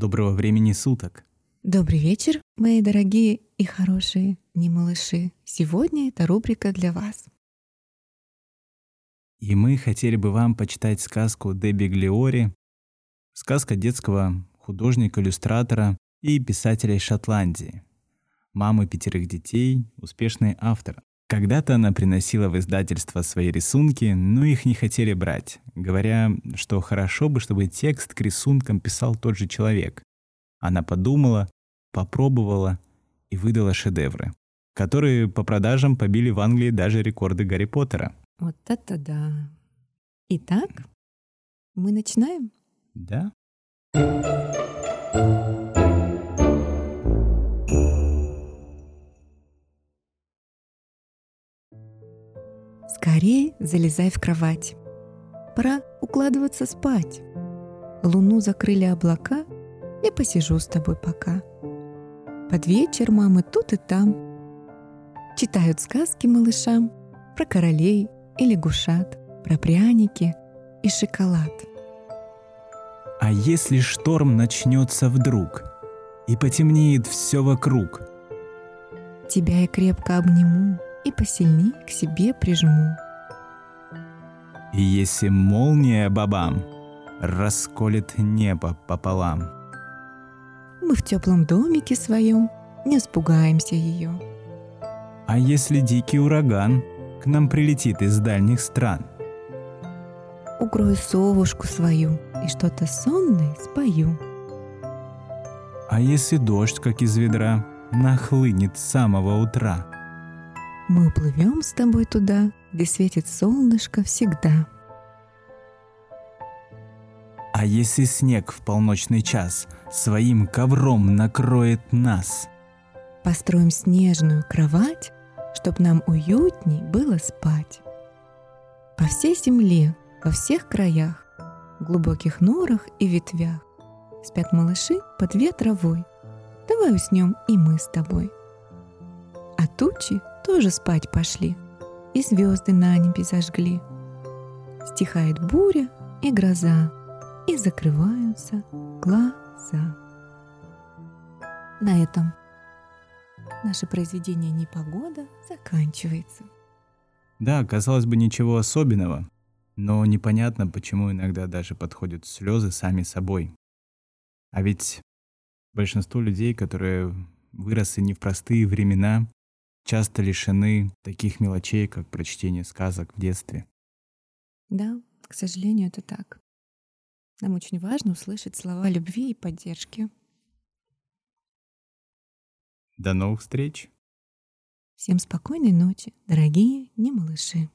Доброго времени суток! Добрый вечер, мои дорогие и хорошие не малыши. Сегодня эта рубрика для вас. И мы хотели бы вам почитать сказку Дебби Глиори, сказка детского художника-иллюстратора и писателя из Шотландии, мамы пятерых детей, успешный автор. Когда-то она приносила в издательство свои рисунки, но их не хотели брать, говоря, что хорошо бы, чтобы текст к рисункам писал тот же человек. Она подумала, попробовала и выдала шедевры, которые по продажам побили в Англии даже рекорды Гарри Поттера. Вот это да. Итак, мы начинаем? Да. Скорей залезай в кровать. Пора укладываться спать. Луну закрыли облака, я посижу с тобой пока. Под вечер мамы тут и там читают сказки малышам про королей и лягушат, про пряники и шоколад. А если шторм начнется вдруг и потемнеет все вокруг? Тебя я крепко обниму, и посильней к себе прижму. И если молния бабам расколет небо пополам, Мы в теплом домике своем не испугаемся ее. а если дикий ураган к нам прилетит из дальних стран, Укрою совушку свою и что-то сонное спою. а если дождь, как из ведра, нахлынет с самого утра, Мы уплывем с тобой туда, где светит солнышко всегда. а если снег в полночный час своим ковром накроет нас, Построим снежную кровать, чтоб нам уютней было спать. По всей земле, во всех краях, в глубоких норах и ветвях спят малыши под ветровой. Давай уснем и мы с тобой. А тучи тоже спать пошли, и звезды на небе зажгли. Стихает буря и гроза, и закрываются глаза. На этом наше произведение «Непогода» заканчивается. Да, казалось бы, ничего особенного, но непонятно, почему иногда даже подходят слезы сами собой. А ведь большинство людей, которые выросли не в простые времена, часто лишены таких мелочей, как прочтение сказок в детстве. Да, к сожалению, это так. Нам очень важно услышать слова любви и поддержки. До новых встреч! Всем спокойной ночи, дорогие не малыши.